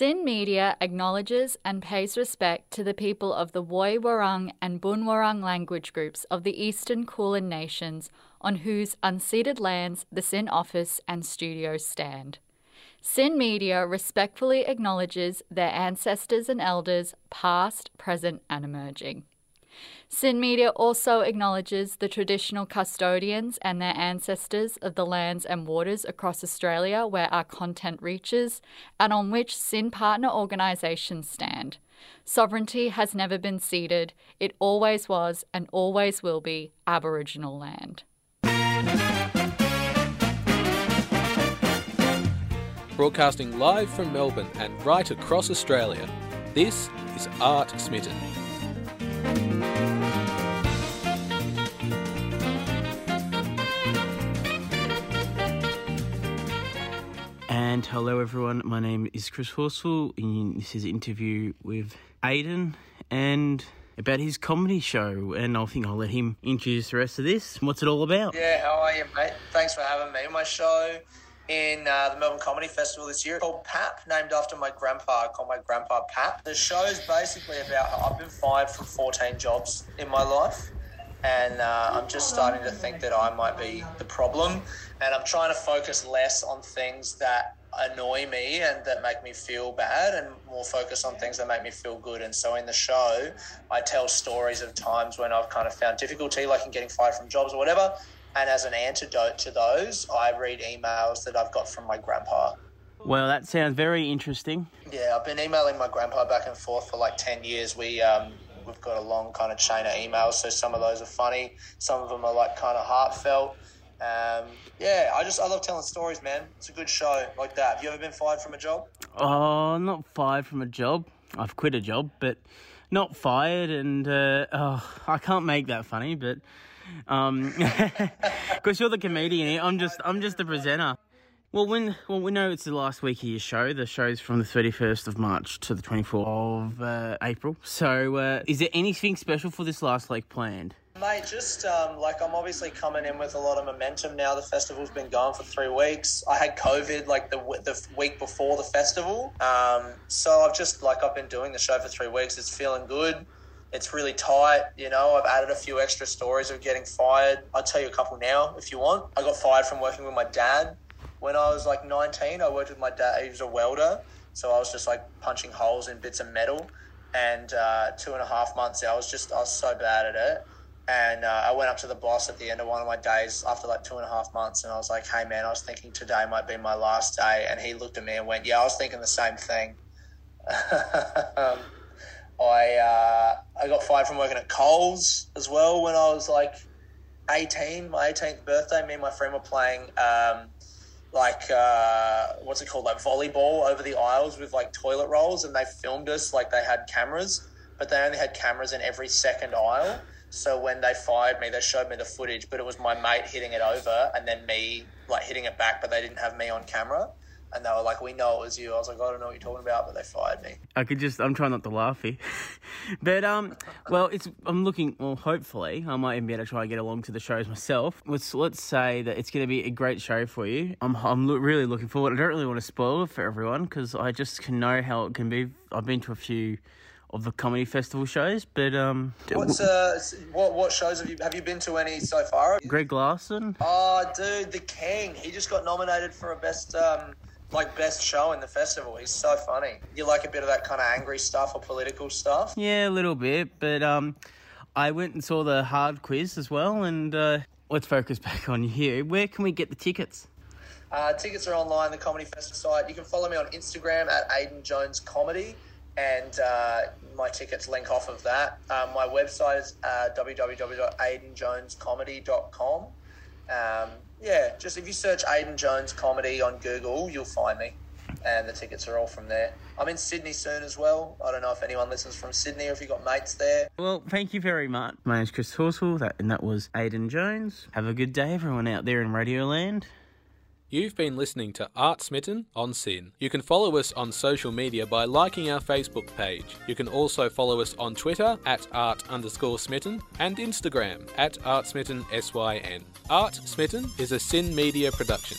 SYN Media acknowledges and pays respect to the people of the Woi Wurrung and Boonwurrung language groups of the Eastern Kulin Nations on whose unceded lands the SYN office and studios stand. SYN Media respectfully acknowledges their ancestors and elders, past, present, and emerging. SYN Media also acknowledges the traditional custodians and their ancestors of the lands and waters across Australia where our content reaches and on which SYN partner organisations stand. Sovereignty has never been ceded, it always was and always will be Aboriginal land. Broadcasting live from Melbourne and right across Australia, this is Art Smitten. And hello, everyone. My name is Chris Horsfall, and this is an interview with Aidan and about his comedy show. And I think I'll let him introduce the rest of this. What's it all about? Yeah, how are you, mate? Thanks for having me. My show in uh, the Melbourne Comedy Festival this year called PAP, named after my grandpa. I call my grandpa Pap. The show is basically about how I've been fired from 14 jobs in my life. And uh, I'm just starting to think that I might be the problem. And I'm trying to focus less on things that annoy me and that make me feel bad and more focus on things that make me feel good. And so in the show, I tell stories of times when I've kind of found difficulty, like in getting fired from jobs or whatever. And as an antidote to those, I read emails that I've got from my grandpa. Well, that sounds very interesting. Yeah, I've been emailing my grandpa back and forth for like 10 years. We, um, we've got a long kind of chain of emails, so some of those are funny, some of them are like kind of heartfelt. Um, yeah, I just I love telling stories, man. It's a good show like that. Have you ever been fired from a job? Oh, not fired from a job. I've quit a job, but not fired. And uh, oh, I can't make that funny, but um, because you're the comedian, I'm just I'm just the presenter. Well, when well we know it's the last week of your show. The show's from the 31st of March to the 24th of uh, April. So, uh, is there anything special for this last week planned? Mate, just um, like I'm obviously coming in with a lot of momentum now. The festival's been going for three weeks. I had COVID like the the week before the festival, um, so I've just like I've been doing the show for three weeks. It's feeling good. It's really tight. You know, I've added a few extra stories of getting fired. I'll tell you a couple now if you want. I got fired from working with my dad when I was like 19. I worked with my dad. He was a welder, so I was just like punching holes in bits of metal. And uh, two and a half months, I was just I was so bad at it and uh, I went up to the boss at the end of one of my days after like two and a half months, and I was like, "Hey, man, I was thinking today might be my last day." And he looked at me and went, "Yeah, I was thinking the same thing." um, I uh, I got fired from working at Coles as well when I was like eighteen. My eighteenth birthday, me and my friend were playing. Um, like uh, what's it called, like volleyball over the aisles with like toilet rolls, and they filmed us like they had cameras, but they only had cameras in every second aisle. So when they fired me, they showed me the footage, but it was my mate hitting it over and then me like hitting it back, but they didn't have me on camera. And they were like, "We know it was you." I was like, "I don't know what you're talking about," but they fired me. I could just, I'm trying not to laugh here, but um, well, it's, I'm looking, well, hopefully, I might even be able to try and get along to the shows myself. Let's let's say that it's going to be a great show for you. I'm, I'm lo- really looking forward. I don't really want to spoil it for everyone because I just can know how it can be. I've been to a few of the comedy festival shows. But um, what's uh, what what shows have you have you been to any so far? Greg Larsen. Oh, dude, the king. He just got nominated for a best um like best show in the festival. He's so funny. You like a bit of that kind of angry stuff or political stuff? Yeah, a little bit. But um, I went and saw the hard quiz as well. And uh, let's focus back on you. Here. Where can we get the tickets? Uh, tickets are online, the Comedy Festival site. You can follow me on Instagram at Aidan Jones Comedy and uh, my tickets link off of that. Um, my website is uh, www.aidanjonescomedy.com. Um, yeah, just if you search Aidan Jones Comedy on Google, you'll find me, and the tickets are all from there. I'm in Sydney soon as well. I don't know if anyone listens from Sydney or if you've got mates there. Well, thank you very much. My name's Chris Horsfall, that, and that was Aidan Jones. Have a good day, everyone out there in Radioland. You've been listening to Art Smitten on SYN. You can follow us on social media by liking our Facebook page. You can also follow us on Twitter at art underscore smitten and Instagram at artsmitten syn. Art Smitten is a SYN Media production.